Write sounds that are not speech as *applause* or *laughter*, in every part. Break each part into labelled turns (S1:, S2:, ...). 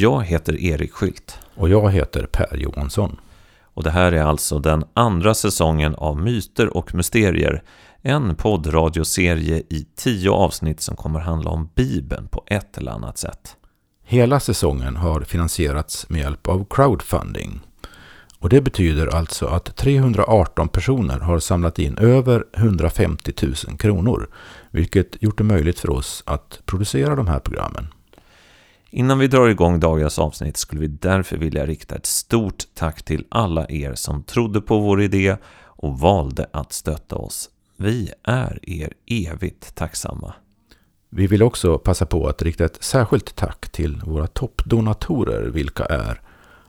S1: Jag heter Erik Skylt.
S2: Och jag heter Per Johansson.
S1: Och det här är alltså den andra säsongen av Myter och Mysterier. En poddradioserie i tio avsnitt som kommer handla om Bibeln på ett eller annat sätt.
S2: Hela säsongen har finansierats med hjälp av crowdfunding. Och det betyder alltså att 318 personer har samlat in över 150 000 kronor. Vilket gjort det möjligt för oss att producera de här programmen.
S1: Innan vi drar igång dagens avsnitt skulle vi därför vilja rikta ett stort tack till alla er som trodde på vår idé och valde att stötta oss. Vi är er evigt tacksamma.
S2: Vi vill också passa på att rikta ett särskilt tack till våra toppdonatorer, vilka är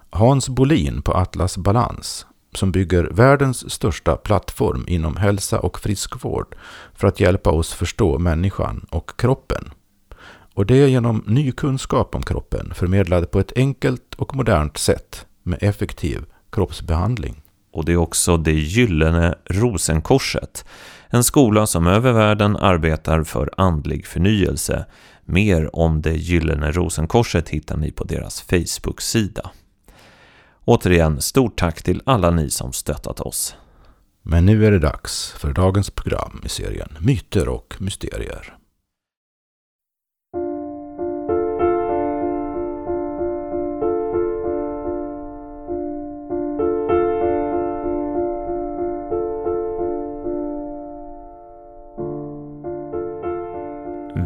S2: Hans Bolin på Atlas Balans, som bygger världens största plattform inom hälsa och friskvård för att hjälpa oss förstå människan och kroppen. Och det genom ny kunskap om kroppen förmedlad på ett enkelt och modernt sätt med effektiv kroppsbehandling.
S1: Och det är också det gyllene rosenkorset. En skola som över världen arbetar för andlig förnyelse. Mer om det gyllene rosenkorset hittar ni på deras Facebook-sida. Återigen, stort tack till alla ni som stöttat oss.
S2: Men nu är det dags för dagens program i serien Myter och mysterier.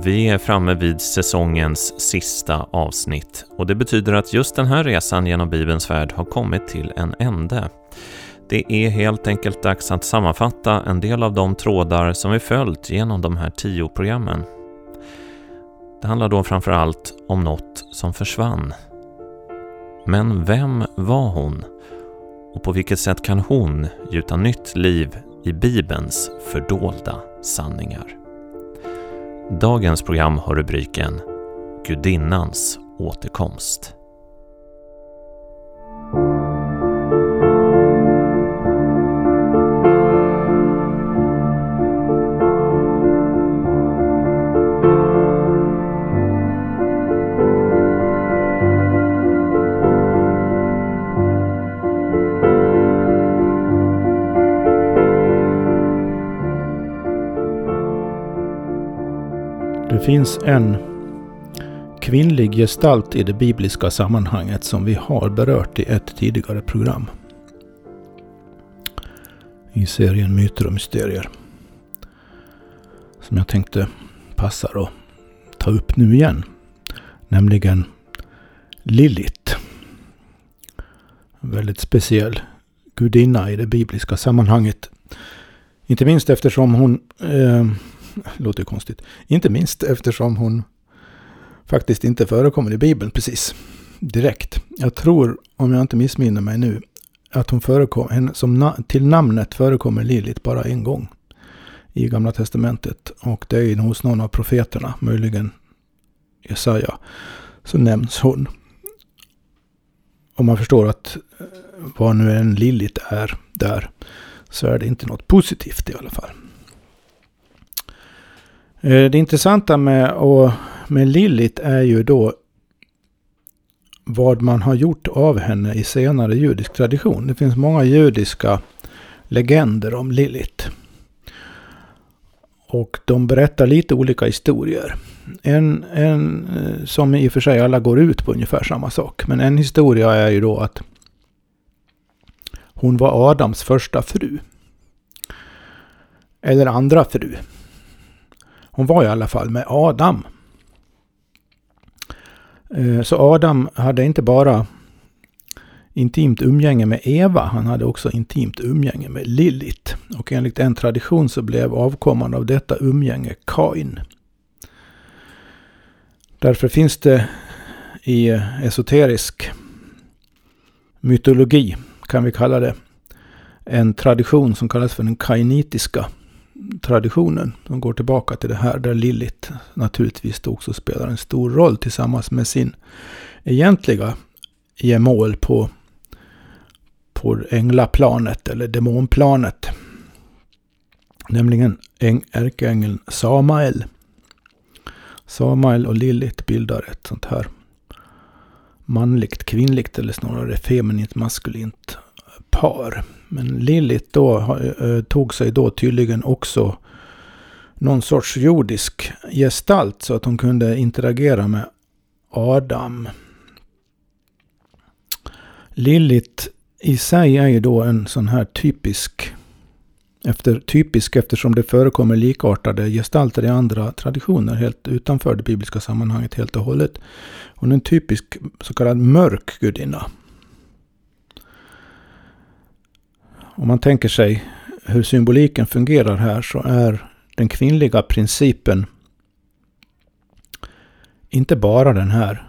S1: Vi är framme vid säsongens sista avsnitt och det betyder att just den här resan genom Bibelns värld har kommit till en ände. Det är helt enkelt dags att sammanfatta en del av de trådar som vi följt genom de här tio programmen. Det handlar då framför allt om något som försvann. Men vem var hon? Och på vilket sätt kan hon gjuta nytt liv i Bibelns fördolda sanningar? Dagens program har rubriken Gudinnans återkomst.
S3: Finns en kvinnlig gestalt i det bibliska sammanhanget som vi har berört i ett tidigare program. I serien Myter och Mysterier. Som jag tänkte passar att ta upp nu igen. Nämligen Lilith. En väldigt speciell gudinna i det bibliska sammanhanget. Inte minst eftersom hon eh, låter konstigt. Inte minst eftersom hon faktiskt inte förekommer i Bibeln precis direkt. Jag tror, om jag inte missminner mig nu, att hon förekom, som till namnet förekommer Lilith bara en gång i Gamla Testamentet. Och det är hos någon av profeterna, möjligen Jesaja, så nämns hon. Om man förstår att eh, vad nu en Lilith är där, så är det inte något positivt i alla fall. Eh, det intressanta med, och, med Lilith är ju då vad man har gjort av henne i senare judisk tradition. Det finns många judiska legender om Lilith. Och de berättar lite olika historier. En, en eh, som i och för sig alla går ut på ungefär samma sak. Men en historia är ju då att hon var Adams första fru. Eller andra fru. Hon var i alla fall med Adam. Eh, så Adam hade inte bara intimt umgänge med Eva, han hade också intimt umgänge med Lilith. Och enligt en tradition så blev avkomman av detta umgänge Kain. Därför finns det i esoterisk mytologi, kan vi kalla det, en tradition som kallas för den kainitiska traditionen. som går tillbaka till det här där Lilith naturligtvis också spelar en stor roll tillsammans med sin egentliga gemål på, på änglaplanet eller demonplanet. Nämligen ärkeängeln Samael. Samael och Lilith bildar ett sånt här manligt kvinnligt eller snarare feminint maskulint par. Men Lilith då eh, tog sig då tydligen också någon sorts jordisk gestalt så att hon kunde interagera med Adam. Lilith i sig är ju då en sån här typisk efter, typisk eftersom det förekommer likartade gestalter i andra traditioner helt utanför det bibliska sammanhanget helt och hållet. Hon är en typisk så kallad mörk gudinna. Om man tänker sig hur symboliken fungerar här så är den kvinnliga principen inte bara den här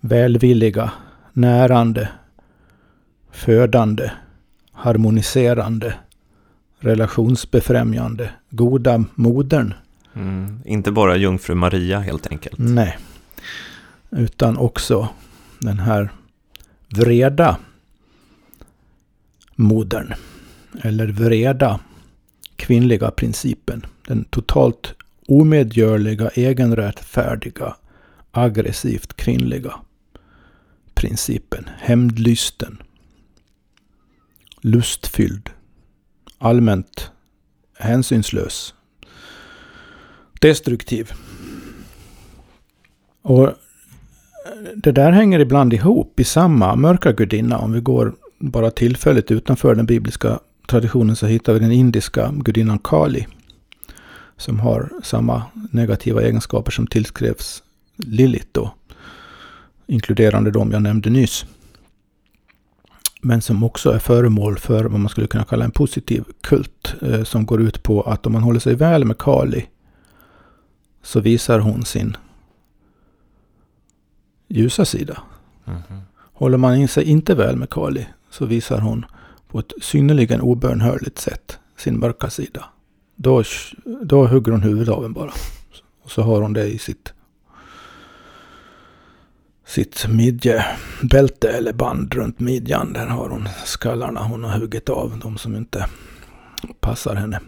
S3: välvilliga, närande, födande, harmoniserande, relationsbefrämjande, goda modern.
S1: Mm, inte bara jungfru Maria helt enkelt.
S3: Nej. Utan också den här vreda modern. Eller vreda kvinnliga principen. Den totalt omedgörliga, egenrättfärdiga, aggressivt kvinnliga principen. Hämndlysten. Lustfylld. Allmänt hänsynslös. Destruktiv. Och det där hänger ibland ihop i samma mörka gudinna. Om vi går bara tillfälligt utanför den bibliska traditionen så hittar vi den indiska gudinnan Kali. Som har samma negativa egenskaper som tillskrevs Lilith då. Inkluderande de jag nämnde nyss. Men som också är föremål för vad man skulle kunna kalla en positiv kult. Eh, som går ut på att om man håller sig väl med Kali så visar hon sin ljusa sida. Mm -hmm. Håller man in sig inte väl med Kali så visar hon på ett synnerligen obönhörligt sätt sin mörka sida. Då, då hugger hon huvudet av en bara. Och så har hon det i sitt, sitt midjebälte eller band runt midjan. Där har hon skallarna hon har huggit av. De som inte passar henne.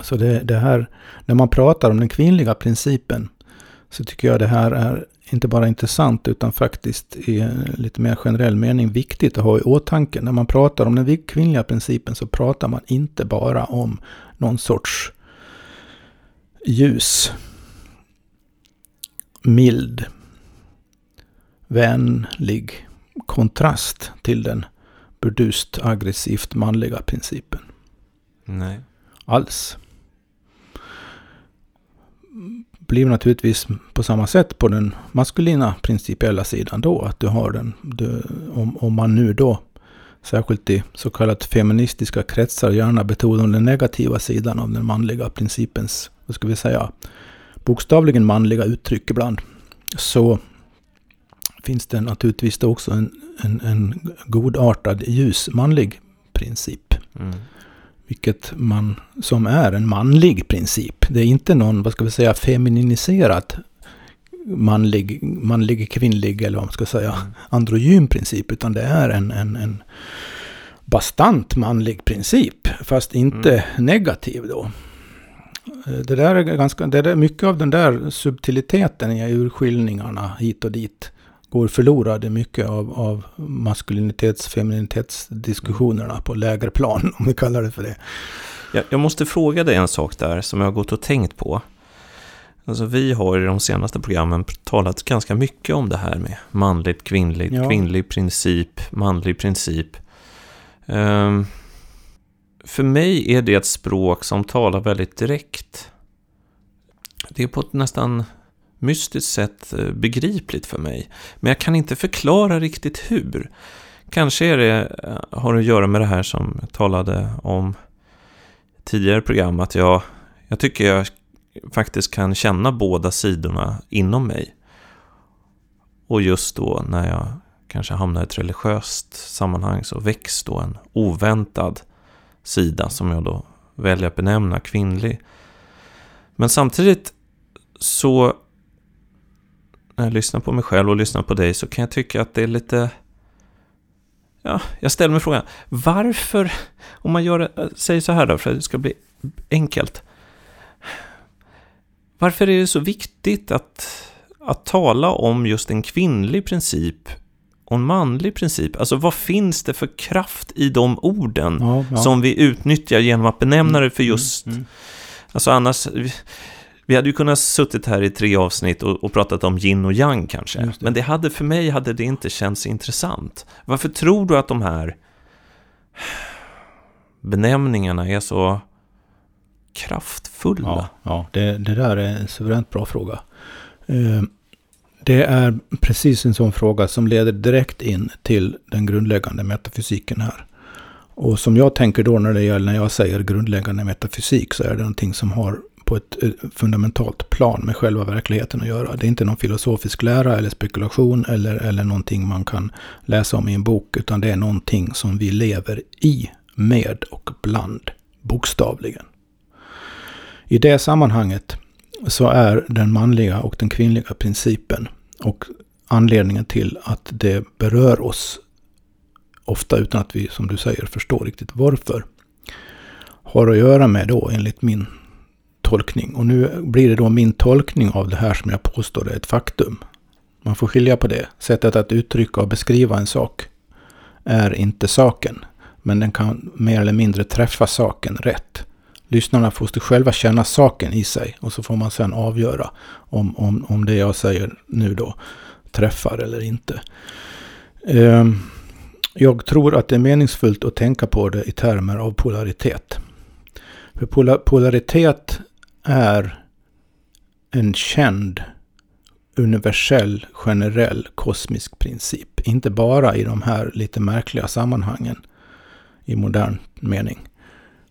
S3: Så det, det här, när man pratar om den kvinnliga principen så tycker jag det här är inte bara intressant utan faktiskt i lite mer generell mening viktigt att ha i åtanke. När man pratar om den kvinnliga principen så pratar man inte bara om någon sorts ljus, mild, vänlig kontrast till den burdust aggressivt manliga principen.
S1: Nej.
S3: Alls blir naturligtvis på samma sätt på den maskulina principiella sidan då. Att du har den, du, om, om man nu då, särskilt i så kallat feministiska kretsar, gärna betonar den negativa sidan av den manliga principens, vad ska vi säga, bokstavligen manliga uttryck ibland. Så finns det naturligtvis då också en, en, en godartad ljus manlig princip. Mm. Vilket man, som är en manlig princip. Det är inte någon, vad ska vi säga, femininiserad manlig, manlig kvinnlig eller vad man ska säga, mm. androgyn princip. Utan det är en, en, en bastant manlig princip. Fast inte mm. negativ då. Det där är ganska, det är mycket av den där subtiliteten i urskiljningarna hit och dit går förlorade mycket av, av maskulinitets femininitetsdiskussionerna på lägre plan, *laughs* om vi kallar det för det.
S1: Jag, jag måste fråga dig en sak där som jag har gått och tänkt på. Alltså, vi har i de senaste programmen talat ganska mycket om det här med manligt, kvinnligt, ja. kvinnlig princip, manlig princip. Um, för mig är det ett språk som talar väldigt direkt. Det är på ett nästan mystiskt sätt eh, begripligt för mig. Men jag kan inte förklara riktigt hur. Kanske är det, eh, har att göra med det här som jag talade om tidigare program, att jag, jag tycker jag faktiskt kan känna båda sidorna inom mig. Och just då när jag kanske hamnar i ett religiöst sammanhang så väcks då en oväntad sida som jag då väljer att benämna kvinnlig. Men samtidigt så när jag lyssnar på mig själv och lyssnar på dig så kan jag tycka att det är lite... Ja, jag ställer mig frågan, varför, om man gör det, säger så här då, för att det ska bli enkelt. Varför är det så viktigt att att tala om just en kvinnlig princip och en manlig princip. Alltså vad finns det för kraft i de orden
S3: Ja, ja.
S1: som vi utnyttjar genom att benämna det för just...
S3: Mm, mm.
S1: Alltså annars... Vi, hade ju kunnat suttit här i tre avsnitt och, och pratat om yin och yang kanske.
S3: Det.
S1: Men det hade, för mig hade det inte känts intressant. Varför tror du att de här benämningarna är så kraftfulla?
S3: Ja, ja det, det där är en suveränt bra fråga. Eh, Det är precis en sån fråga som leder direkt in till den grundläggande metafysiken här. Och som jag tänker då när det gäller när jag säger grundläggande metafysik så är det någonting som har på ett eh, fundamentalt plan med själva verkligheten att göra. Det är inte någon filosofisk lära eller spekulation eller, eller någonting man kan läsa om i en bok, utan det är någonting som vi lever i, med och bland, bokstavligen. I det sammanhanget så är den manliga och den kvinnliga principen och anledningen till att det berör oss ofta utan att vi, som du säger, förstår riktigt varför, har att göra med då, enligt min tolkning. Och nu blir det då min tolkning av det här som jag påstår är ett faktum. Man får skilja på det. Sättet att uttrycka och beskriva en sak är inte saken. Men den kan mer eller mindre träffa saken rätt. Lyssnarna får själva känna saken i sig och så får man sedan avgöra om, om, om det jag säger nu då träffar eller inte. Ehm, jag tror att det är meningsfullt att tänka på det i termer av polaritet. För polaritet är en känd universell, generell, kosmisk princip. Inte bara i de här lite märkliga sammanhangen i modern mening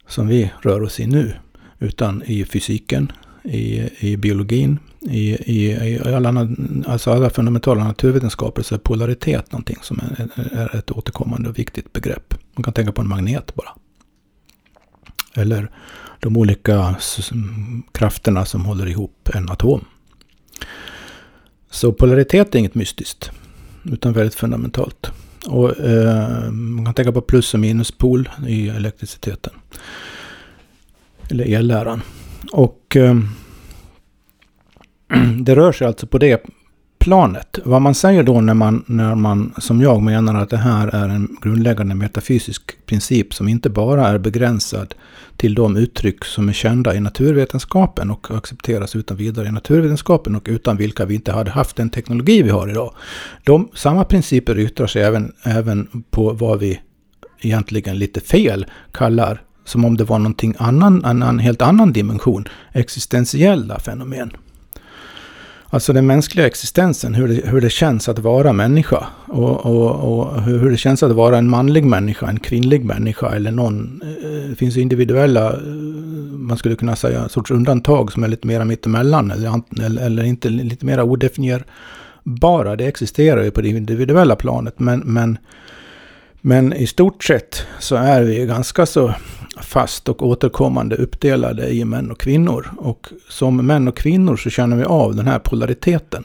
S3: som vi rör oss i nu. Utan i fysiken, i, i biologin, i, i, i alla, alltså alla fundamentala naturvetenskaper så är polaritet någonting som är, är ett återkommande och viktigt begrepp. Man kan tänka på en magnet bara. Eller de olika krafterna som håller ihop en atom. Så polaritet är inget mystiskt, utan väldigt fundamentalt. Och eh, man kan tänka på plus och minuspol i elektriciteten. Eller elläran. Och eh, *clears throat* det rör sig alltså på det planet. Vad man säger då när man, när man, som jag menar att det här är en grundläggande metafysisk princip som inte bara är begränsad till de uttryck som är kända i naturvetenskapen och accepteras utan vidare i naturvetenskapen och utan vilka vi inte hade haft den teknologi vi har idag. De, samma principer yttrar sig även, även på vad vi egentligen lite fel kallar, som om det var någonting annan, en, en helt annan dimension, existentiella fenomen. Alltså den mänskliga existensen, hur det, hur det känns att vara människa. Och, och, och hur hur det känns att vara en manlig människa, en kvinnlig människa eller någon. Det finns individuella, eh, man skulle kunna säga, sorts undantag som är lite mera mittemellan. Eller, eller, eller inte lite mera odefinierbara. Det existerar ju på det individuella planet. Men, men, men i stort sett så är vi ganska så fast och återkommande uppdelade i män och kvinnor. Och som män och kvinnor så känner vi av den här polariteten.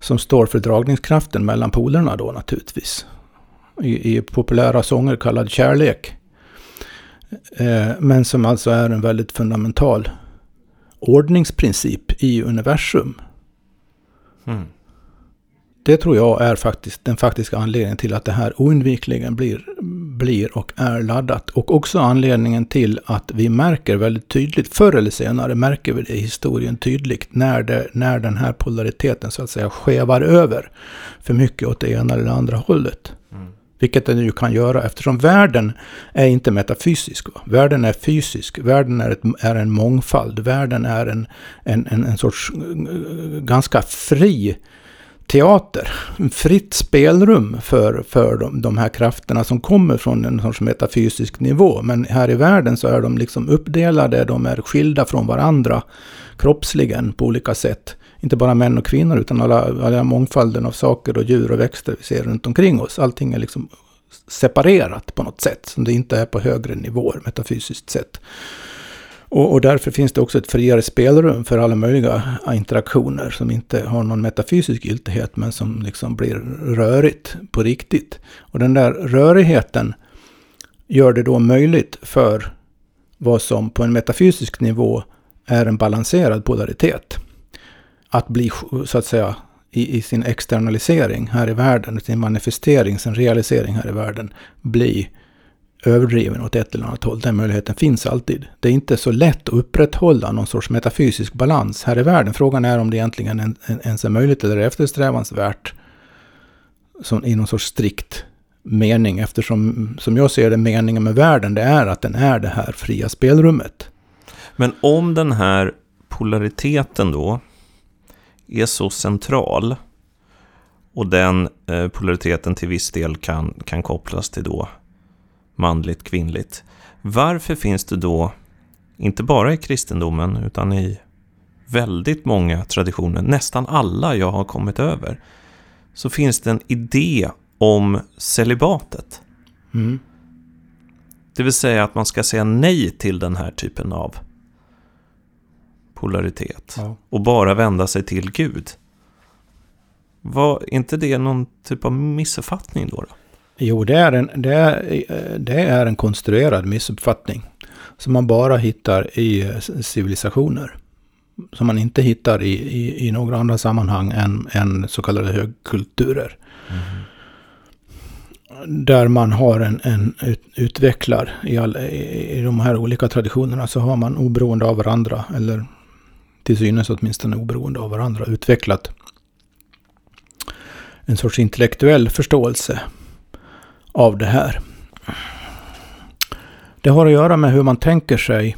S3: Som står för dragningskraften mellan polerna då naturligtvis. I, i populära sånger kallad kärlek. Eh, men som alltså är en väldigt fundamental ordningsprincip i universum.
S1: Mm.
S3: Det tror jag är faktiskt den faktiska anledningen till att det här oundvikligen blir, blir och är laddat. Och också anledningen till att vi märker väldigt tydligt, förr eller senare märker vi det i historien tydligt, när, det, när den här polariteten så att säga skevar över för mycket åt det ena eller andra hållet.
S1: Mm.
S3: Vilket den ju kan göra eftersom världen är inte metafysisk. Va? Världen är fysisk. Världen är, ett, är en mångfald. Världen är en, en, en, en sorts eh, ganska fri teater. Fritt spelrum för, för de, de här krafterna som kommer från en sorts metafysisk nivå. Men här i världen så är de liksom uppdelade, de är skilda från varandra kroppsligen på olika sätt. Inte bara män och kvinnor utan alla, alla mångfalden av saker och djur och växter vi ser runt omkring oss. Allting är liksom separerat på något sätt, som det inte är på högre nivåer metafysiskt sett. Och, och därför finns det också ett friare spelrum för alla möjliga interaktioner som inte har någon metafysisk giltighet men som liksom blir rörigt på riktigt. Och den där rörigheten gör det då möjligt för vad som på en metafysisk nivå är en balanserad polaritet. att bli, så att säga, i, i sin externalisering här i världen, sin manifestering, sin realisering här i världen, bli överdriven åt ett eller annat håll. Den möjligheten finns alltid. Det är inte så lätt att upprätthålla någon sorts metafysisk balans här i världen. Frågan är om det egentligen ens är möjligt eller eftersträvansvärt som, i någon sorts strikt mening. Eftersom, som jag ser det, meningen med världen, det är att den är det här fria spelrummet.
S1: Men om den här polariteten då är så central och den eh, polariteten till viss del kan, kan kopplas till då manligt, kvinnligt. Varför finns det då, inte bara i kristendomen, utan i väldigt många traditioner, nästan alla jag har kommit över, så finns det en idé om celibatet. Mm. Det vill säga att man ska säga nej till den här typen av polaritet. Ja. Och bara vända sig till Gud. Var inte det någon typ av missuppfattning då? då?
S3: Jo, det är, en, det, är, det är en konstruerad missuppfattning. Som man bara hittar i civilisationer. Som man inte hittar i, i, i några andra sammanhang än, än så kallade högkulturer. Mm. Där man har en, en ut, utvecklar i, all, i, i de här olika traditionerna så har man oberoende av varandra, eller till synes åtminstone oberoende av varandra, utvecklat en sorts intellektuell förståelse av det här. Det har att göra med hur man tänker sig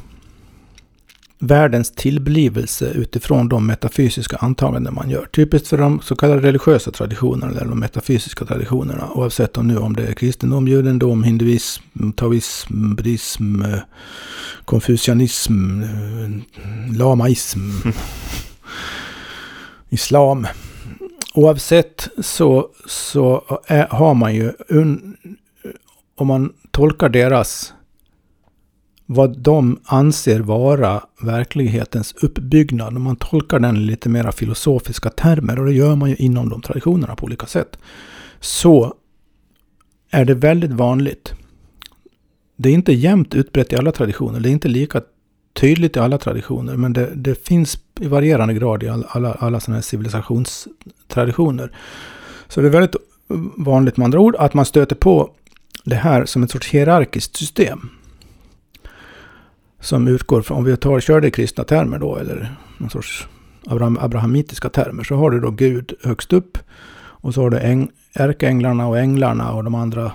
S3: världens tillblivelse utifrån de metafysiska antaganden man gör. Typiskt för de så kallade religiösa traditionerna eller de metafysiska traditionerna. Oavsett om nu om det är kristendom, judendom, hinduism, taoism, buddhism, konfucianism, lamaism, *laughs* islam oavsett så, så är, har man ju, un, om man tolkar deras, vad de anser vara verklighetens uppbyggnad, om man tolkar den i lite mer filosofiska termer, och det gör man ju inom de traditionerna på olika sätt, så är det väldigt vanligt. Det är inte jämnt utbrett i alla traditioner, det är inte lika tydligt i alla traditioner, men det, det finns i varierande grad i alla, alla, alla sådana här civilisationstraditioner. Så det är väldigt vanligt med andra ord att man stöter på det här som ett sorts hierarkiskt system. Som utgår från, om vi tar, kör det i kristna termer då, eller någon sorts Abraham, abrahamitiska termer, så har du då Gud högst upp. Och så har du äng, ärkeänglarna och änglarna och de andra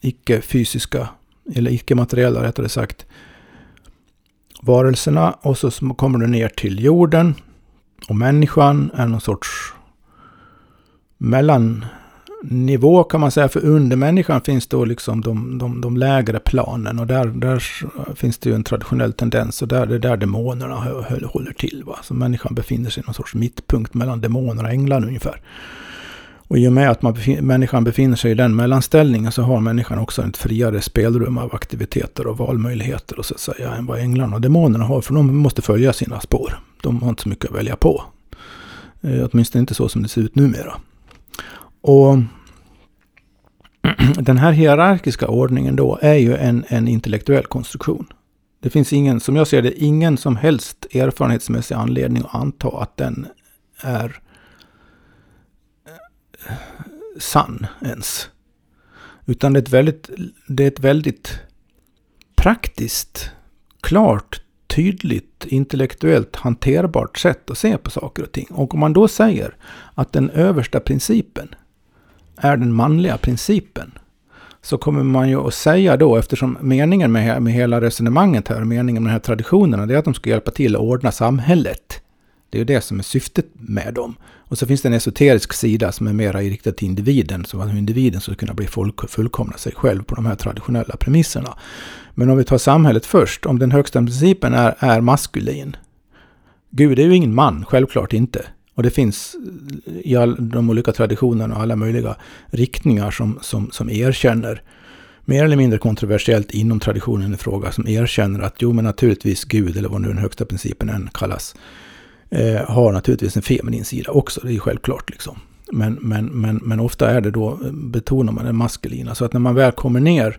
S3: icke-fysiska, eller icke-materiella rättare sagt, varelserna och så kommer du ner till jorden. Och människan är någon sorts mellannivå kan man säga. För under människan finns då liksom de, de, de lägre planen. Och där, där finns det ju en traditionell tendens. Och där, det är där demonerna håller till. Va? Så människan befinner sig i någon sorts mittpunkt mellan demoner och änglar ungefär. Och i och med att man befin människan befinner sig i den mellanställningen så har människan också ett friare spelrum av aktiviteter och valmöjligheter och så att säga än vad änglarna och demonerna har. För de måste följa sina spår. De har inte så mycket att välja på. Eh, åtminstone inte så som det ser ut numera. Och *clears throat* den här hierarkiska ordningen då är ju en, en intellektuell konstruktion. Det finns ingen, som jag ser det, ingen som helst erfarenhetsmässig anledning att anta att den är sann ens. Utan det är ett väldigt, det är ett väldigt praktiskt, klart, tydligt, intellektuellt hanterbart sätt att se på saker och ting. Och om man då säger att den översta principen är den manliga principen. Så kommer man ju att säga då, eftersom meningen med, med hela resonemanget här, meningen med de här traditionerna, det är att de ska hjälpa till att ordna samhället. Det är ju det som är syftet med dem. Och så finns det en esoterisk sida som är mer riktad till individen, så att individen ska kunna bli folk, fullkomna sig själv på de här traditionella premisserna. Men om vi tar samhället först, om den högsta principen är, är maskulin. Gud är ju ingen man, självklart inte. Och det finns eh, i all, de olika traditionerna och alla möjliga riktningar som, som, som erkänner mer eller mindre kontroversiellt inom traditionen i fråga, som erkänner att jo men naturligtvis Gud, eller vad nu den högsta principen än kallas, eh, har naturligtvis en feminin sida också, det är självklart. Liksom. Men, men, men, men ofta är det då, eh, betonar man den maskulina. Så att när man väl kommer ner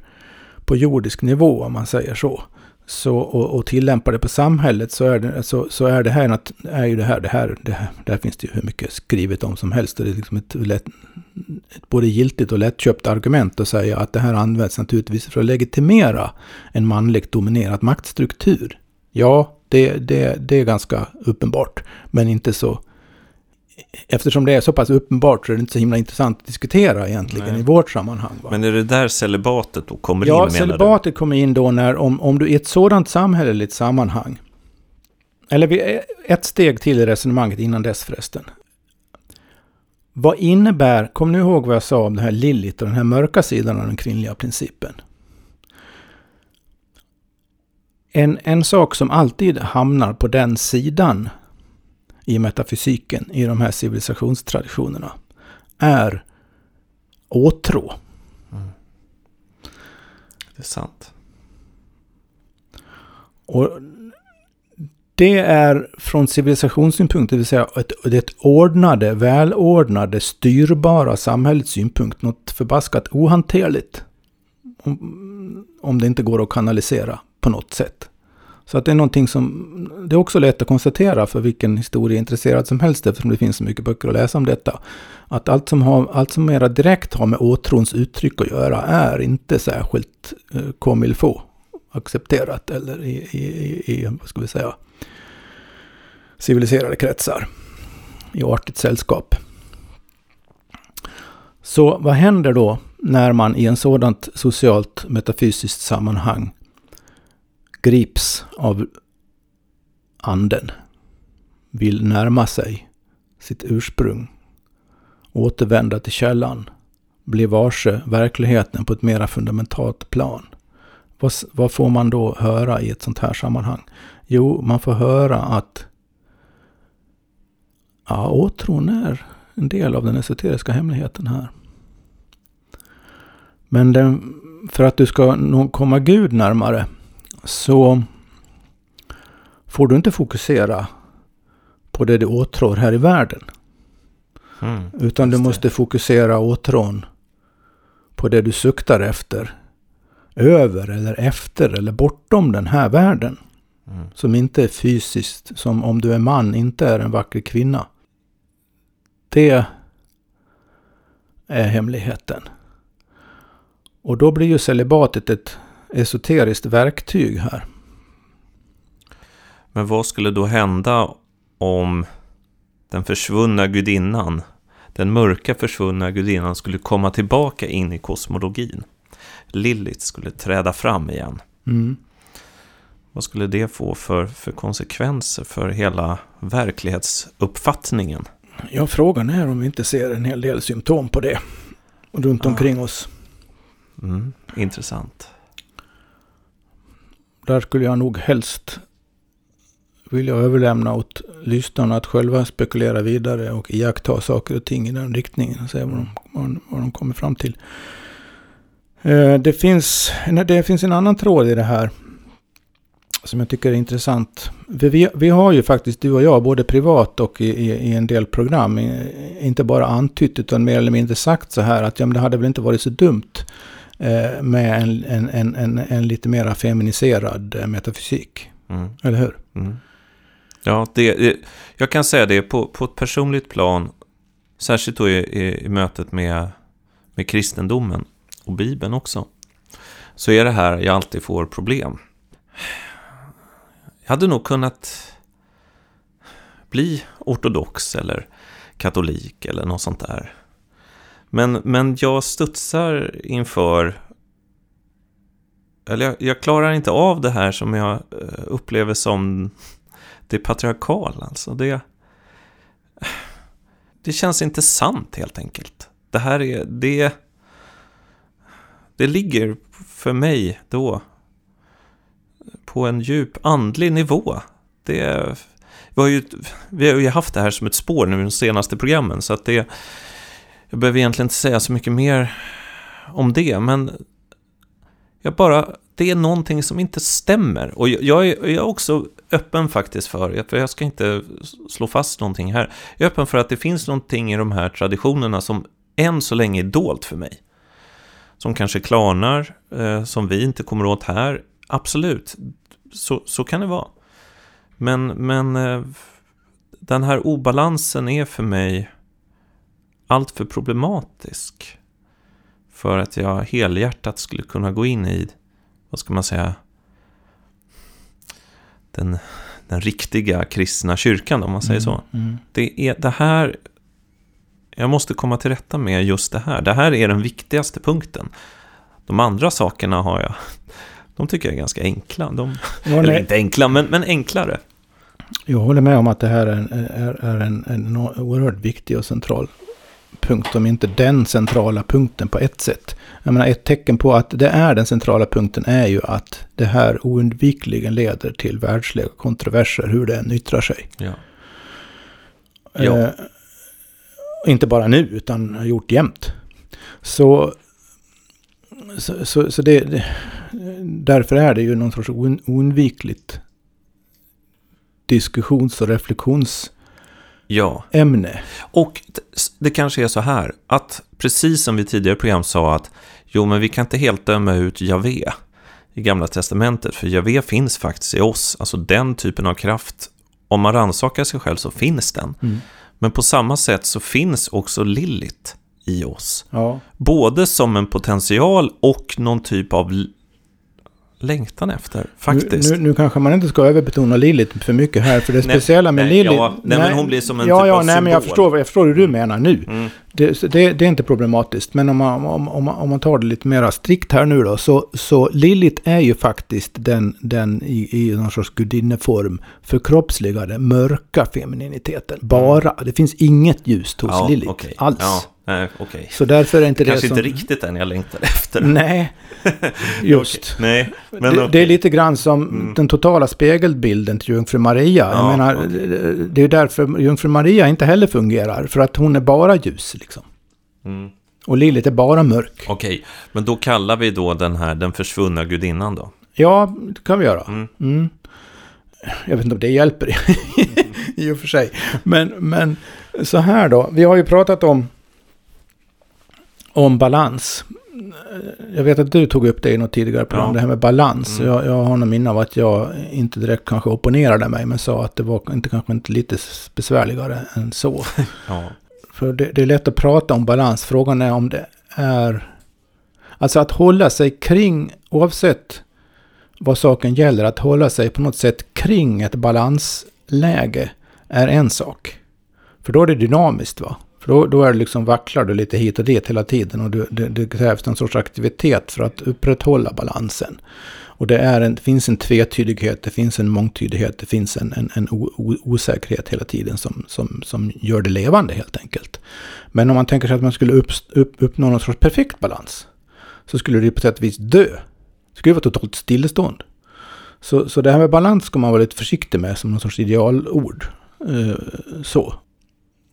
S3: på jordisk nivå, om man säger så, så, och, och tillämpar det på samhället så är det, så, så är det här, är ju det här, det här, det här, där finns det ju hur mycket skrivet om som helst. Och det är liksom ett, lätt, ett både giltigt och lättköpt argument att säga att det här används naturligtvis för att legitimera en manligt dominerad maktstruktur. Ja, det, det, det är ganska uppenbart, men inte så eftersom det är så pass uppenbart så är det inte så himla intressant att diskutera egentligen Nej. i vårt sammanhang. Va?
S1: Men är det där celibatet då kommer
S3: ja,
S1: in?
S3: Ja, celibatet kommer in då när om, om du i ett sådant samhälleligt sammanhang, eller ett steg till i resonemanget innan dess förresten. Vad innebär, kom nu ihåg vad jag sa om det här Lillit och den här mörka sidan av den kvinnliga principen. En, en sak som alltid hamnar på den sidan i metafysiken, i de här civilisationstraditionerna, är åtrå. Mm.
S1: Det är sant.
S3: Och det är från civilisationssynpunkt, det vill säga ett, ett ordnade, välordnade, styrbara samhällets synpunkt, något förbaskat ohanterligt. Om, om det inte går att kanalisera på något sätt. Så att det är någonting som, det är också lätt att konstatera för vilken historieintresserad som helst eftersom det finns så mycket böcker att läsa om detta. Att allt som, har, allt som mera direkt har med åtrons uttryck att göra är inte särskilt eh, comme il faut accepterat eller i, i, i, i, vad ska vi säga, civiliserade kretsar. I artigt sällskap. Så vad händer då när man i en sådant socialt metafysiskt sammanhang grips av anden, vill närma sig sitt ursprung, återvända till källan, bli varse verkligheten på ett mera fundamentalt plan. Vad, vad, får man då höra i ett sånt här sammanhang? Jo, man får höra att ja, åtron är en del av den esoteriska hemligheten här. Men den, för att du ska komma Gud närmare så får du inte fokusera på det du åtrår här i världen. Mm, utan du måste fokusera åtrån på det du suktar efter. Över eller efter eller bortom den här världen. Mm. Som inte är fysiskt, som om du är man inte är en vacker kvinna. Det är hemligheten. Och då blir ju celibatet ett esoteriskt verktyg här.
S1: Men vad skulle då hända om den försvunna gudinnan, den mörka försvunna gudinnan skulle komma tillbaka in i kosmologin? Lilith skulle träda fram igen. Mm. Vad skulle det få för, för konsekvenser för hela verklighetsuppfattningen?
S3: Ja, frågan är om vi inte ser en hel del symptom på det runt ja. omkring oss.
S1: Mm, intressant.
S3: Där skulle jag nog helst vilja överlämna åt lyssnarna att själva spekulera vidare och iaktta saker och ting i den riktningen. Och se vad de, vad, vad de kommer fram till. Eh, det finns, det finns en annan tråd i det här. Som jag tycker är intressant. Vi, vi har ju faktiskt, du och jag, både privat och i, i, i en del program, inte bara antytt utan mer eller mindre sagt så här att ja, men det hade väl inte varit så dumt med en, en, en, en, lite mer feminiserad eh, metafysik. Mm. Eller hur? Mm.
S1: Ja, det, jag kan säga det på, på ett personligt plan, särskilt då i, i, i mötet med, med kristendomen och Bibeln också, så är det här jag alltid får problem. Jag hade nog kunnat bli ortodox eller katolik eller något sånt där. Men, men jag studsar inför... Eller jag, jag, klarar inte av det här som jag eh, upplever som det patriarkala. Alltså det, det känns inte sant helt enkelt. Det här är... Det, det ligger för mig då på en djup andlig nivå. Det, vi, har ju, vi har ju haft det här som ett spår nu i de senaste programmen. Så att det, jag behöver egentligen inte säga så mycket mer om det, men jag bara, det är någonting som inte stämmer. Och jag, är, jag är också öppen faktiskt för, för jag ska inte slå fast någonting här, jag är öppen för att det finns någonting i de här traditionerna som än så länge är dolt för mig. Som kanske klarnar, eh, som vi inte kommer åt här, absolut. så, så kan det vara. Men, men eh, den här obalansen är för mig alltför problematisk. För att jag helhjärtat skulle kunna gå in i, vad ska man säga, den, den riktiga kristna kyrkan om man säger så.
S3: Mm.
S1: Det, är, det här, jag måste komma till rätta med just det här. Det här är den viktigaste punkten. De andra sakerna har jag, de tycker jag är ganska enkla. De,
S3: Ja,
S1: eller inte enkla, men, men enklare.
S3: jag håller med om att det här är en, är, är en, en oerhört viktig och central punkt. Om inte den centrala punkten på ett sätt. Jag menar ett tecken på att det är den centrala punkten är ju att det här oundvikligen leder till världsliga kontroverser hur det än yttrar sig.
S1: Ja. Ja.
S3: Eh, inte bara nu, utan har gjort jämt. Så, så, så, så det, det, därför är det ju någon sorts oun- oundvikligt diskussions och reflektionsämne.
S1: Ja. Och det- kanske är så här att precis som vi tidigare program sa att jo, men vi kan inte helt döma ut Javé i Gamla Testamentet, för Javé finns faktiskt i oss. Alltså den typen av kraft, om man rannsakar sig själv så finns den.
S3: Mm.
S1: Men på samma sätt så finns också Lilith i oss.
S3: Ja,
S1: Både som en potential och någon typ av längtan efter, faktiskt.
S3: Nu, nu, nu kanske man inte ska överbetona Lilith för mycket här, för det
S1: Nej,
S3: speciella med
S1: nej,
S3: Lilith...
S1: ja, nej, men hon blir som en
S3: ja,
S1: typ
S3: ja,
S1: av
S3: nej, men jag
S1: symbol.
S3: förstår, jag förstår hur du menar nu.
S1: Mm.
S3: Det, det, det är inte problematiskt, men om man, om, om, man, om man tar det lite mer strikt här nu då, så, så Lilith är ju faktiskt den, den i, i någon sorts gudinneform förkroppsligade mörka femininiteten. Bara. Det finns inget ljust hos
S1: Mm. Ja,
S3: Lilith
S1: okej.
S3: alls.
S1: Ja, nej, okej.
S3: Så därför är inte det,
S1: Kanske
S3: som...
S1: inte riktigt den jag längtar efter.
S3: Nej, *laughs* just.
S1: Okej, Nej, men
S3: det,
S1: okej.
S3: det är lite grann som
S1: Mm.
S3: den totala spegelbilden till jungfru Maria.
S1: Ja,
S3: jag menar, det är därför jungfru Maria inte heller fungerar. För att hon är bara ljus.
S1: Mm.
S3: Och Lilith är bara mörk.
S1: Okej, men då kallar vi då den här den försvunna gudinnan då?
S3: Ja, det kan vi göra.
S1: Mm.
S3: Mm. Jag vet inte om det hjälper *laughs* i och för sig. Men, men så här då. Vi har ju pratat om, om balans. Jag vet att du tog upp det i något tidigare program,
S1: Ja.
S3: det här med balans.
S1: Mm.
S3: Jag, jag har någon minne av att jag inte direkt kanske opponerade mig, men sa att det var inte, kanske inte lite besvärligare än så. *laughs*
S1: Ja.
S3: För det, det är lätt att prata om balans. Frågan är om det är... Alltså att hålla sig kring, oavsett vad saken gäller, att hålla sig på något sätt kring ett balansläge är en sak. För då är det dynamiskt va? För då, då är det liksom vacklar du lite hit och dit hela tiden och du, det, det krävs en sorts aktivitet för att upprätthålla balansen. Och det, är en, det finns en tvetydighet, det finns en mångtydighet, det finns en, en, en o, o, osäkerhet hela tiden som, som, som gör det levande helt enkelt. Men om man tänker sig att man skulle upp, upp, uppnå någon sorts perfekt balans så skulle det på sätt och vis dö. Det skulle vara totalt stillestånd. Så, så det här med balans ska man vara lite försiktig med som någon sorts idealord. Eh, så.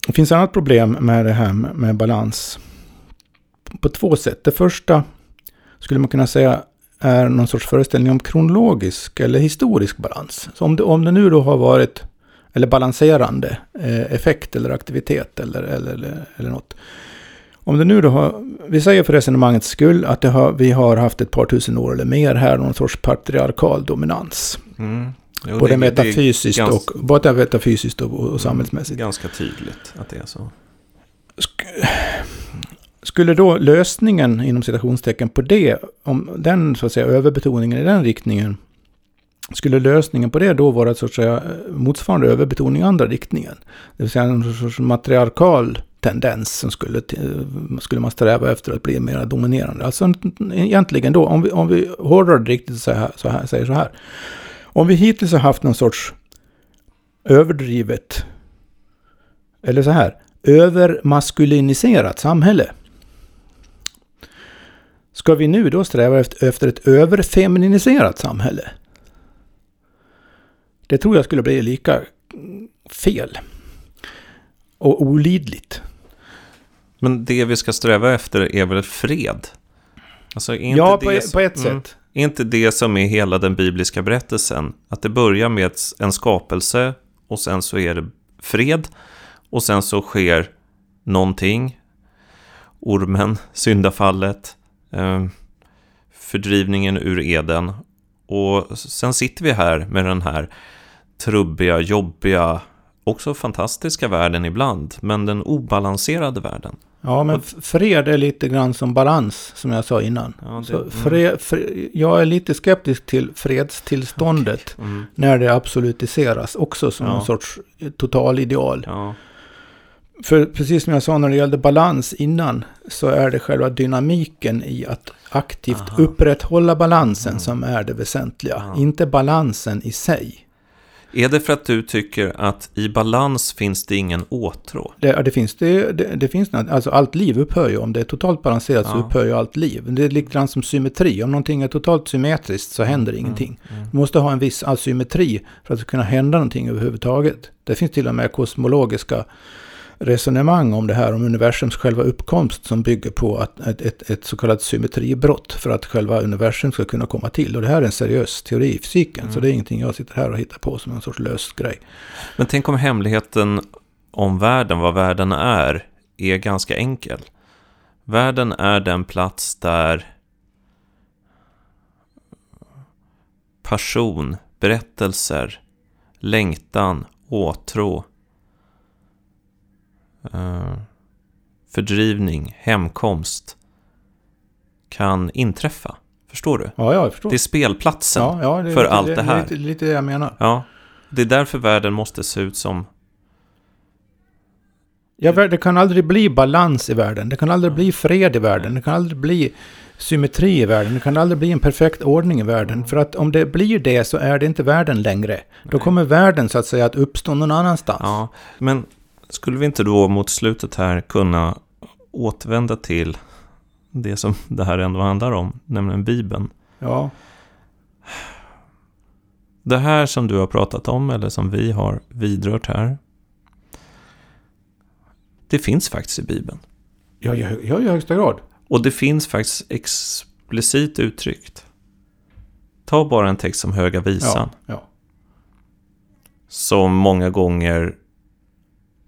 S3: Det finns ett annat problem med det här med, med balans. På två sätt. Det första skulle man kunna säga är någon sorts föreställning om kronologisk eller historisk balans. Så om det, om det nu då har varit, eller balanserande eh, effekt eller aktivitet eller, eller, eller, eller något. Om det nu då har, vi säger för resonemangets skull att har, vi har haft ett par tusen år eller mer här någon sorts patriarkal dominans.
S1: Mm. Jo,
S3: både
S1: det-
S3: metafysiskt,
S1: det är gans-
S3: och, både metafysiskt och, och samhällsmässigt.
S1: Ganska tydligt att det är så.
S3: Skulle då lösningen inom citationstecken på det, om den så att säga överbetoningen i den riktningen, skulle lösningen på det då vara så att säga motsvarande överbetoning i andra riktningen? Det vill säga en sorts matriarkal tendens som skulle, skulle man sträva efter att bli mer dominerande. Alltså egentligen då, om vi, om vi hårdrar det riktigt så här, så här, säger så här. Om vi hittills har haft någon sorts överdrivet, eller så här, övermaskuliniserat samhälle. Ska vi nu då sträva efter, ett överfeminiserat samhälle? Det tror jag skulle bli lika fel. Och olidligt.
S1: Men det vi ska sträva efter är väl fred? Alltså, inte
S3: Ja,
S1: det
S3: på,
S1: som-
S3: på ett
S1: Mm.
S3: sätt.
S1: Är inte det som är hela den bibliska berättelsen? Att det börjar med en skapelse och sen så är det fred och sen så sker någonting. Ormen, syndafallet, fördrivningen ur Eden Och sen sitter vi här med den här trubbiga, jobbiga, också fantastiska världen ibland, men den obalanserade världen.
S3: Ja, men fred är lite grann som balans, som jag sa innan. Ja, det, så fred, fred, jag är lite skeptisk till fredstillståndet okay. mm. när det absolutiseras, också som ja. en sorts totalideal. Ja. För precis som jag sa när det gällde balans innan, så är det själva dynamiken i att aktivt Aha. upprätthålla balansen mm. som är det väsentliga, inte balansen i sig.
S1: Är det för att du tycker att i balans finns det ingen åtrå?
S3: Det, det finns det, det, det, finns alltså allt liv upphör ju. Om det är totalt balanserat ja. så upphör ju allt liv. Det är likadant som symmetri. Om någonting är totalt symmetriskt så händer mm, ingenting. Mm, mm. Du måste ha en viss asymmetri för att det ska kunna hända någonting överhuvudtaget. Det finns till och med kosmologiska resonemang om det här, om universums själva uppkomst som bygger på att ett, ett, ett så kallat symmetribrott för att själva universum ska kunna komma till. Och det här är en seriös teori i fysiken, mm. så det är ingenting jag sitter här och hittar på som en sorts lös grej.
S1: Men tänk om hemligheten om världen, vad världen är, är ganska enkel. Världen är den plats där passion, berättelser, längtan, åtrå, fördrivning, hemkomst kan inträffa. Förstår du?
S3: Ja, jag förstår.
S1: Det är spelplatsen ja, ja, det är för lite, allt det här.
S3: Lite, lite det jag menar.
S1: Ja, det är därför världen måste se ut som...
S3: Ja, det kan aldrig bli balans i världen. Det kan aldrig bli fred i världen. Det kan aldrig bli symmetri i världen. Det kan aldrig bli en perfekt ordning i världen. För att om det blir det så är det inte världen längre. Då kommer världen så att säga att uppstå någon annanstans.
S1: Ja, men skulle vi inte då mot slutet här kunna återvända till det som det här ändå handlar om, nämligen Bibeln?
S3: Ja.
S1: Det här som du har pratat om, eller som vi har vidrört här, det finns faktiskt i Bibeln.
S3: Ja, ja, ja i högsta grad.
S1: Och det finns faktiskt explicit uttryckt. Ta bara en text som Höga Visan. Ja, ja. Som många gånger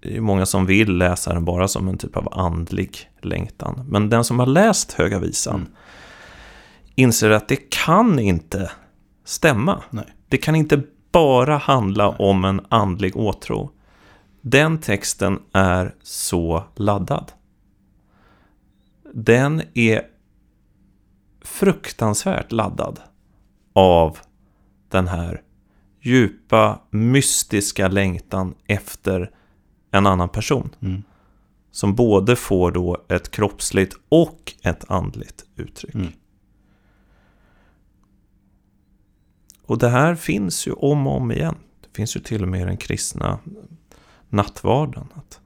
S1: det är många som vill läsa den bara som en typ av andlig längtan. Men den som har läst Höga Visan mm. inser att det kan inte stämma. Nej. Det kan inte bara handla Nej. om en andlig åtrå. Den texten är så laddad. Den är fruktansvärt laddad av den här djupa, mystiska längtan efter en annan person. Mm. Som både får då ett kroppsligt och ett andligt uttryck. Mm. Och det här finns ju om och om igen. Det finns ju till och med i den kristna nattvarden. Att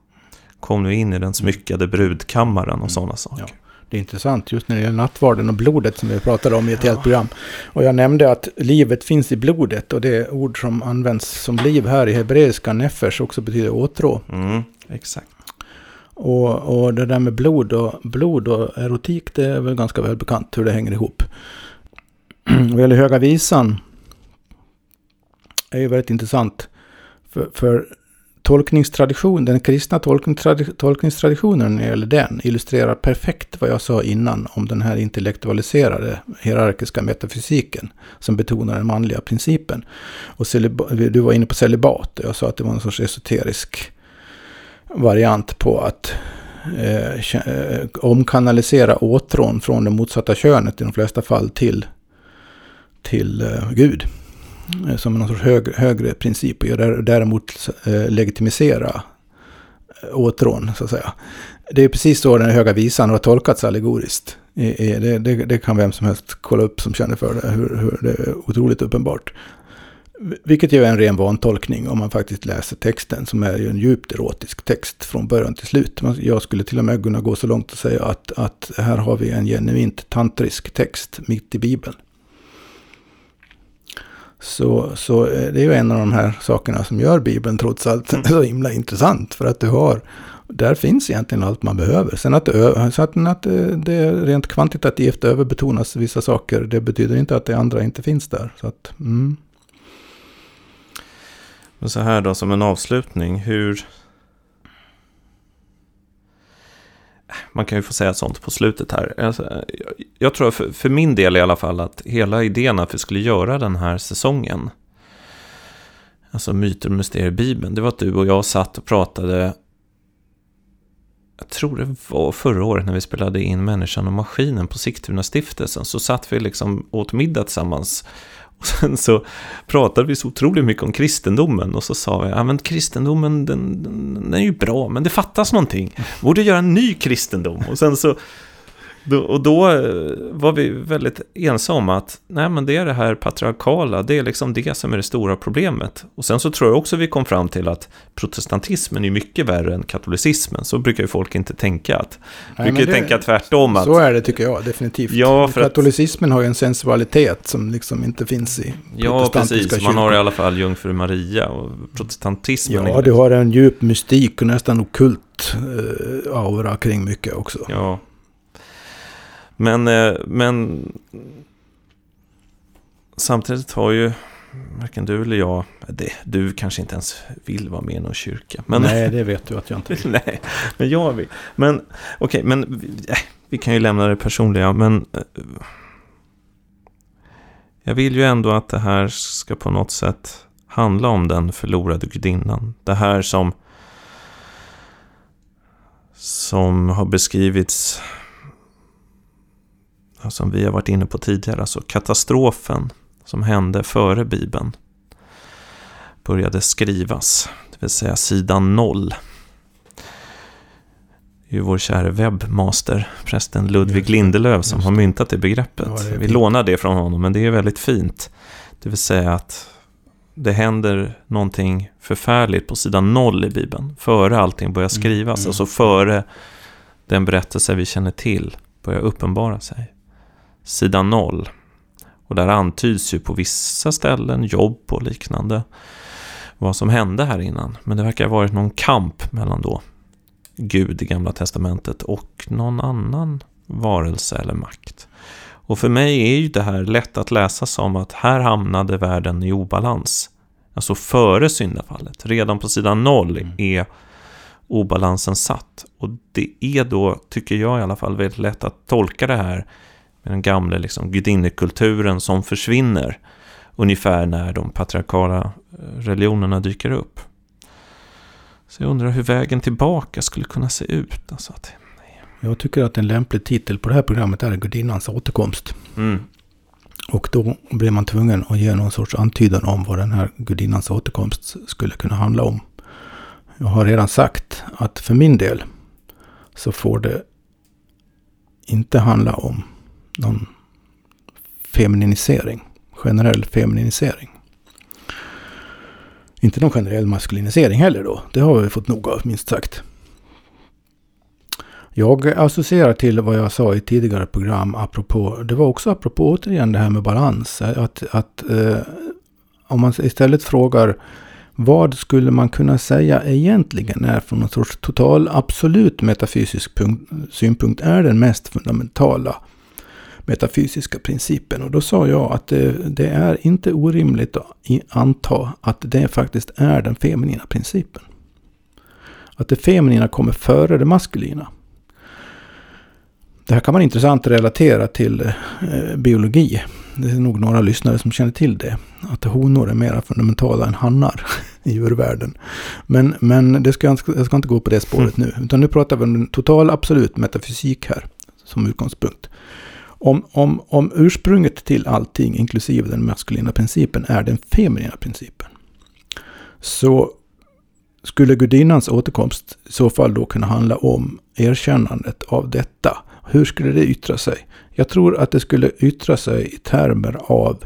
S1: kom nu in i den smyckade brudkammaren och mm. sådana saker. Ja.
S3: Det är intressant just när det gäller nattvarden och blodet som vi pratade om i ett ja. helt program. Och jag nämnde att livet finns i blodet och det ord som används som liv här i hebreiska, nefesh, också betyder åtrå.
S1: Mm, exakt.
S3: Och, och det där med blod och, blod och erotik, det är väl ganska välbekant hur det hänger ihop. *clears throat* Vad gäller Höga Visan är ju väldigt intressant. För, för tolkningstradition, den kristna tolkningstraditionen när det gäller den illustrerar perfekt vad jag sa innan om den här intellektualiserade hierarkiska metafysiken som betonar den manliga principen. Och du var inne på celibat och jag sa att det var en sorts esoterisk variant på att eh, eh, omkanalisera åtrån från det motsatta könet i de flesta fall till, till eh, Gud. Eh, som någon sorts hög, högre princip och däremot eh, legitimisera eh, åtrån, så att säga. Det är precis så den höga visan har tolkats allegoriskt. Det, det, det, kan vem som helst kolla upp som känner för det, hur, hur det är otroligt uppenbart. Vilket ju är en ren vantolkning om man faktiskt läser texten som är ju en djupt erotisk text från början till slut. Jag skulle till och med kunna gå så långt och säga att, att här har vi en genuint tantrisk text mitt i Bibeln. Så, så det är ju en av de här sakerna som gör Bibeln trots allt mm. *laughs* så himla intressant. För att du har, där finns egentligen allt man behöver. Sen att, så att, att det rent kvantitativt överbetonas vissa saker, det betyder inte att det andra inte finns där. Så att, mm.
S1: Men så här då som en avslutning, hur... man kan ju få säga sånt på slutet här. Alltså, jag, tror för, för min del i alla fall att hela idén att vi skulle göra den här säsongen, alltså myter och mysterier i Bibeln, det var att du och jag satt och pratade jag tror det var förra året när vi spelade in Människan och Maskinen på Sigtuna stiftelsen. Så satt vi liksom åt middag tillsammans och sen så pratade vi så otroligt mycket om kristendomen och så sa vi, ja men kristendomen den, den, den är ju bra, men det fattas någonting. Borde göra en ny kristendom. Och sen så och då eh, var vi väldigt ensamma att nej, men det är det här patriarkala, det är liksom det som är det stora problemet. Och sen så tror jag också vi kom fram till att protestantismen är mycket värre än katolicismen. Så brukar ju folk inte tänka. Att, nej, brukar ju tänka tvärtom. Att,
S3: så är det tycker jag definitivt. Ja, för Katolicismen att, har ju en sensualitet som liksom inte finns i
S1: Ja, precis. Man har i alla fall jungfru Maria och protestantismen.
S3: Ja, du har en djup mystik och nästan okult uh, aura kring mycket också.
S1: Ja, men, eh, men samtidigt har ju varken du eller jag, det, du kanske inte ens vill vara med i någon kyrka.
S3: Men, nej, det vet du att jag inte vill. *laughs*
S1: nej, men jag vill. Men okej, okay, men äh, vi kan ju lämna det personliga. Men äh, jag vill ju ändå att det här ska på något sätt handla om den förlorade gudinnan. Det här som som har beskrivits som vi har varit inne på tidigare, alltså katastrofen som hände före Bibeln började skrivas, det vill säga sidan noll. Det är ju vår kära webbmaster, prästen Ludvig Lindelöf, som har myntat det begreppet. Ja, det vi lånar det från honom, men det är väldigt fint. Det vill säga att det händer någonting förfärligt på sidan noll i Bibeln, före allting börjar mm, skrivas, mm, mm. alltså före den berättelse vi känner till börjar uppenbara sig sidan noll. Och där antyds ju på vissa ställen, jobb och liknande, vad som hände här innan. Men det verkar ha varit någon kamp mellan då Gud i Gamla Testamentet och någon annan varelse eller makt. Och för mig är ju det här lätt att läsa som att här hamnade världen i obalans. Alltså före syndafallet. Redan på sidan noll mm. är obalansen satt. Och det är då, tycker jag i alla fall, väldigt lätt att tolka det här med den gamla liksom, gudinnekulturen som försvinner ungefär när de patriarkala eh, religionerna dyker upp. Så jag undrar hur vägen tillbaka skulle kunna se ut. Alltså att,
S3: jag tycker att en lämplig titel på det här programmet är Gudinnans återkomst. Mm. Och då blir man tvungen att ge någon sorts antydan om vad den här gudinnans återkomst skulle kunna handla om. Jag har redan sagt att för min del så får det inte handla om någon femininisering. Generell femininisering. Inte någon generell maskulinisering heller då. Det har vi fått nog av minst sagt. Jag associerar till vad jag sa i tidigare program apropå, det var också apropå återigen det här med balans. Att, att eh, om man istället frågar vad skulle man kunna säga egentligen är från någon sorts total absolut metafysisk punkt, synpunkt är den mest fundamentala metafysiska principen. Och då sa jag att det, det, är inte orimligt att anta att det faktiskt är den feminina principen. Att det feminina kommer före det maskulina. Det här kan vara intressant relatera till eh, biologi. Det är nog några lyssnare som känner till det. Att honor är mer fundamentala än hannar *laughs* i djurvärlden. Men, men det ska jag, jag ska inte gå på det spåret mm. nu. Utan nu pratar vi om en total absolut metafysik här som utgångspunkt. Om, om, om ursprunget till allting, inklusive den maskulina principen, är den feminina principen. Så skulle gudinnans återkomst i så fall då kunna handla om erkännandet av detta. Hur skulle det yttra sig? Jag tror att det skulle yttra sig i termer av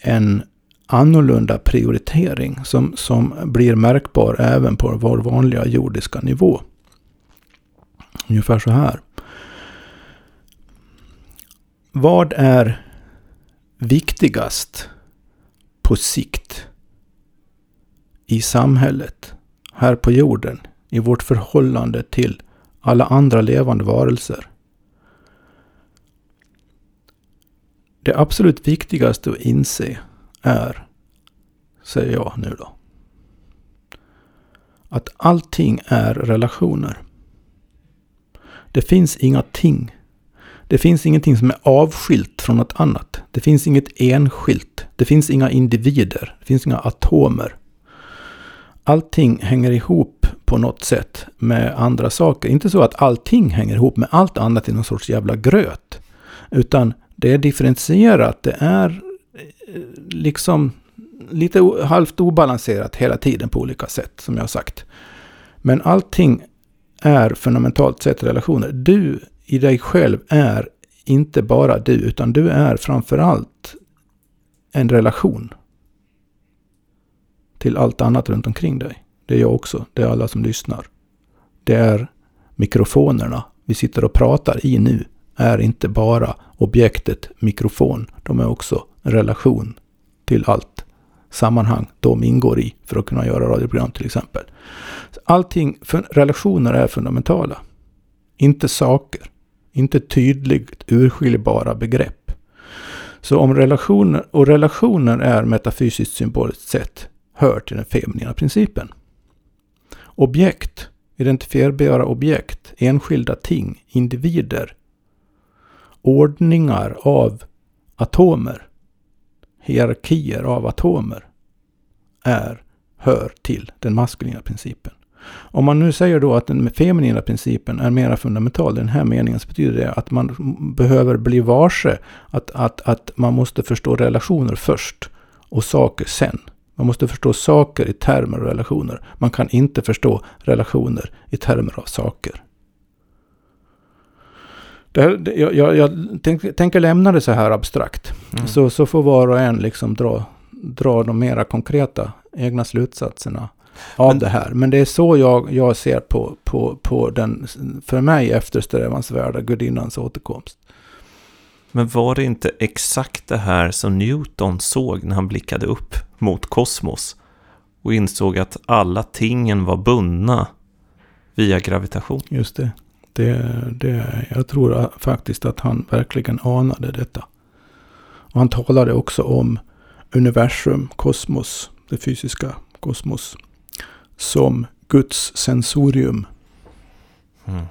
S3: en annorlunda prioritering som, som blir märkbar även på vår vanliga jordiska nivå. Ungefär så här. Vad är viktigast på sikt i samhället, här på jorden, i vårt förhållande till alla andra levande varelser? Det absolut viktigaste att inse är, säger jag nu då, att allting är relationer. Det finns inga ting. Det finns ingenting som är avskilt från något annat. Det finns inget enskilt. Det finns inga individer. Det finns inga atomer. Allting hänger ihop på något sätt med andra saker. Inte så att allting hänger ihop med allt annat i någon sorts jävla gröt. Utan det är differentierat. Det är eh, liksom lite halvt obalanserat hela tiden på olika sätt, som jag har sagt. Men allting är fundamentalt sett relationer. Du i dig själv är inte bara du, utan du är framförallt en relation till allt annat runt omkring dig. Det är jag också. Det är alla som lyssnar. Det är mikrofonerna vi sitter och pratar i nu är inte bara objektet mikrofon. De är också en relation till allt sammanhang de ingår i för att kunna göra radioprogram till exempel. Allting, relationer är fundamentala. Inte saker. Inte tydligt urskiljbara begrepp. Så om relationer, och relationer är metafysiskt symboliskt sett, hör till den feminina principen. Objekt, identifierbara objekt, enskilda ting, individer, ordningar av atomer, hierarkier av atomer, är, hör till den maskulina principen. Om man nu säger då att den feminina principen är mera fundamental, den här meningen, så betyder det att man behöver bli varse att, att, att man måste förstå relationer först och saker sen. Man måste förstå saker i termer av relationer. Man kan inte förstå relationer i termer av saker. Det här, jag, jag, jag tänk, tänker lämna det så här abstrakt. Mm. Så, så får var och en liksom dra, dra de mera konkreta egna slutsatserna av Men, det här. Men det är så jag, jag ser på, på, på den, för mig, eftersträvansvärda gudinnans återkomst.
S1: Men var det inte exakt det här som Newton såg när han blickade upp mot kosmos och insåg att alla tingen var bundna via gravitation?
S3: Just det. det, det jag tror faktiskt att han verkligen anade detta. Och han talade också om universum, kosmos, det fysiska kosmos, som Guds sensorium. Mm.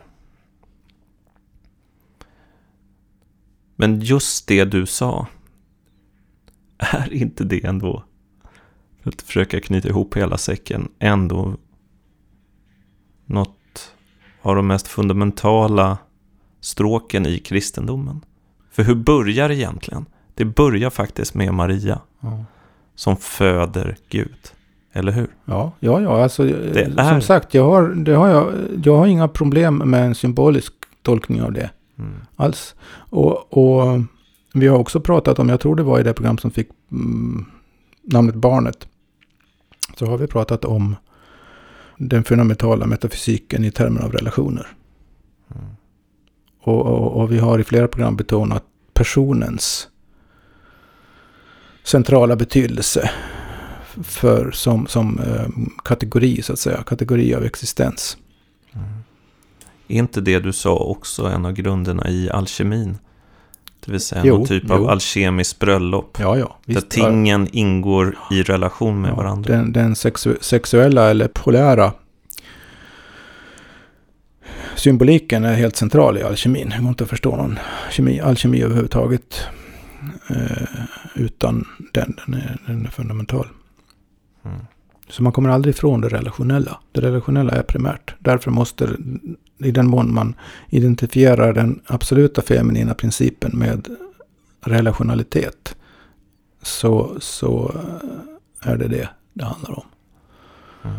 S1: Men just det du sa, är inte det ändå, för att försöka knyta ihop hela säcken, ändå något av de mest fundamentala stråken i kristendomen? För hur börjar det egentligen? Det börjar faktiskt med Maria, ja. som föder Gud. Eller hur?
S3: Ja, ja, ja. Alltså, det som är... sagt, jag har, det har jag, jag har inga problem med en symbolisk tolkning av det. Mm. Alls. Och, och, vi har också pratat om, jag tror det var i det program som fick mm, namnet Barnet. Så har vi pratat om den fundamentala metafysiken i termer av relationer. Mm. Och, och, och, vi har i flera program betonat personens centrala betydelse för, som, som eh, kategori, så att säga. Kategori av existens. Mm.
S1: Är inte det du sa också en av grunderna i alkemin? Det vill säga jo, någon typ jo. av alkemiskt bröllop.
S3: Ja, ja.
S1: Visst, där tingen ingår i relation med ja, varandra.
S3: Den, den sexu sexuella eller polära symboliken är helt central i alkemin. Det går inte att förstå någon kemi, alkemi överhuvudtaget eh, utan den. Den är, den är fundamental. Mm. Så man kommer aldrig ifrån det relationella. Det relationella är primärt. Därför måste, i den mån man identifierar den absoluta feminina principen med relationalitet, så, så är det det det handlar om. Mm.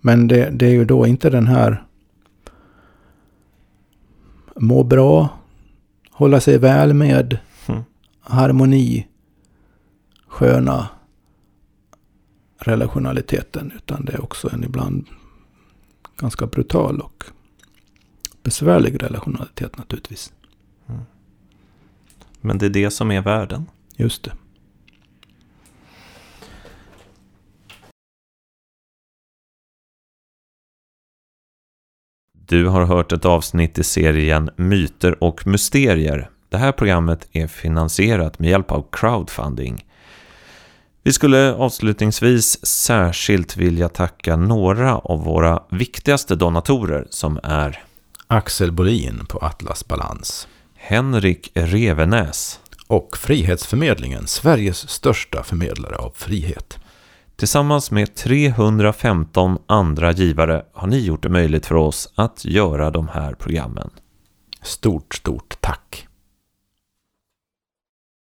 S3: Men det, det, är ju då inte den här må bra, hålla sig väl med, mm. harmoni, sköna relationaliteten. Utan det är också en ibland ganska brutal och besvärlig relationalitet naturligtvis. Mm.
S1: Men det är det som är världen.
S3: Just det.
S1: Du har hört ett avsnitt i serien Myter och mysterier. Det här programmet är finansierat med hjälp av crowdfunding. Vi skulle avslutningsvis särskilt vilja tacka några av våra viktigaste donatorer som är
S3: Axel Bolin på Atlas Balans.
S1: Henrik Revenäs.
S3: Och Frihetsförmedlingen, Sveriges största förmedlare av frihet.
S1: Tillsammans med 315 andra givare har ni gjort det möjligt för oss att göra de här programmen.
S3: Stort, stort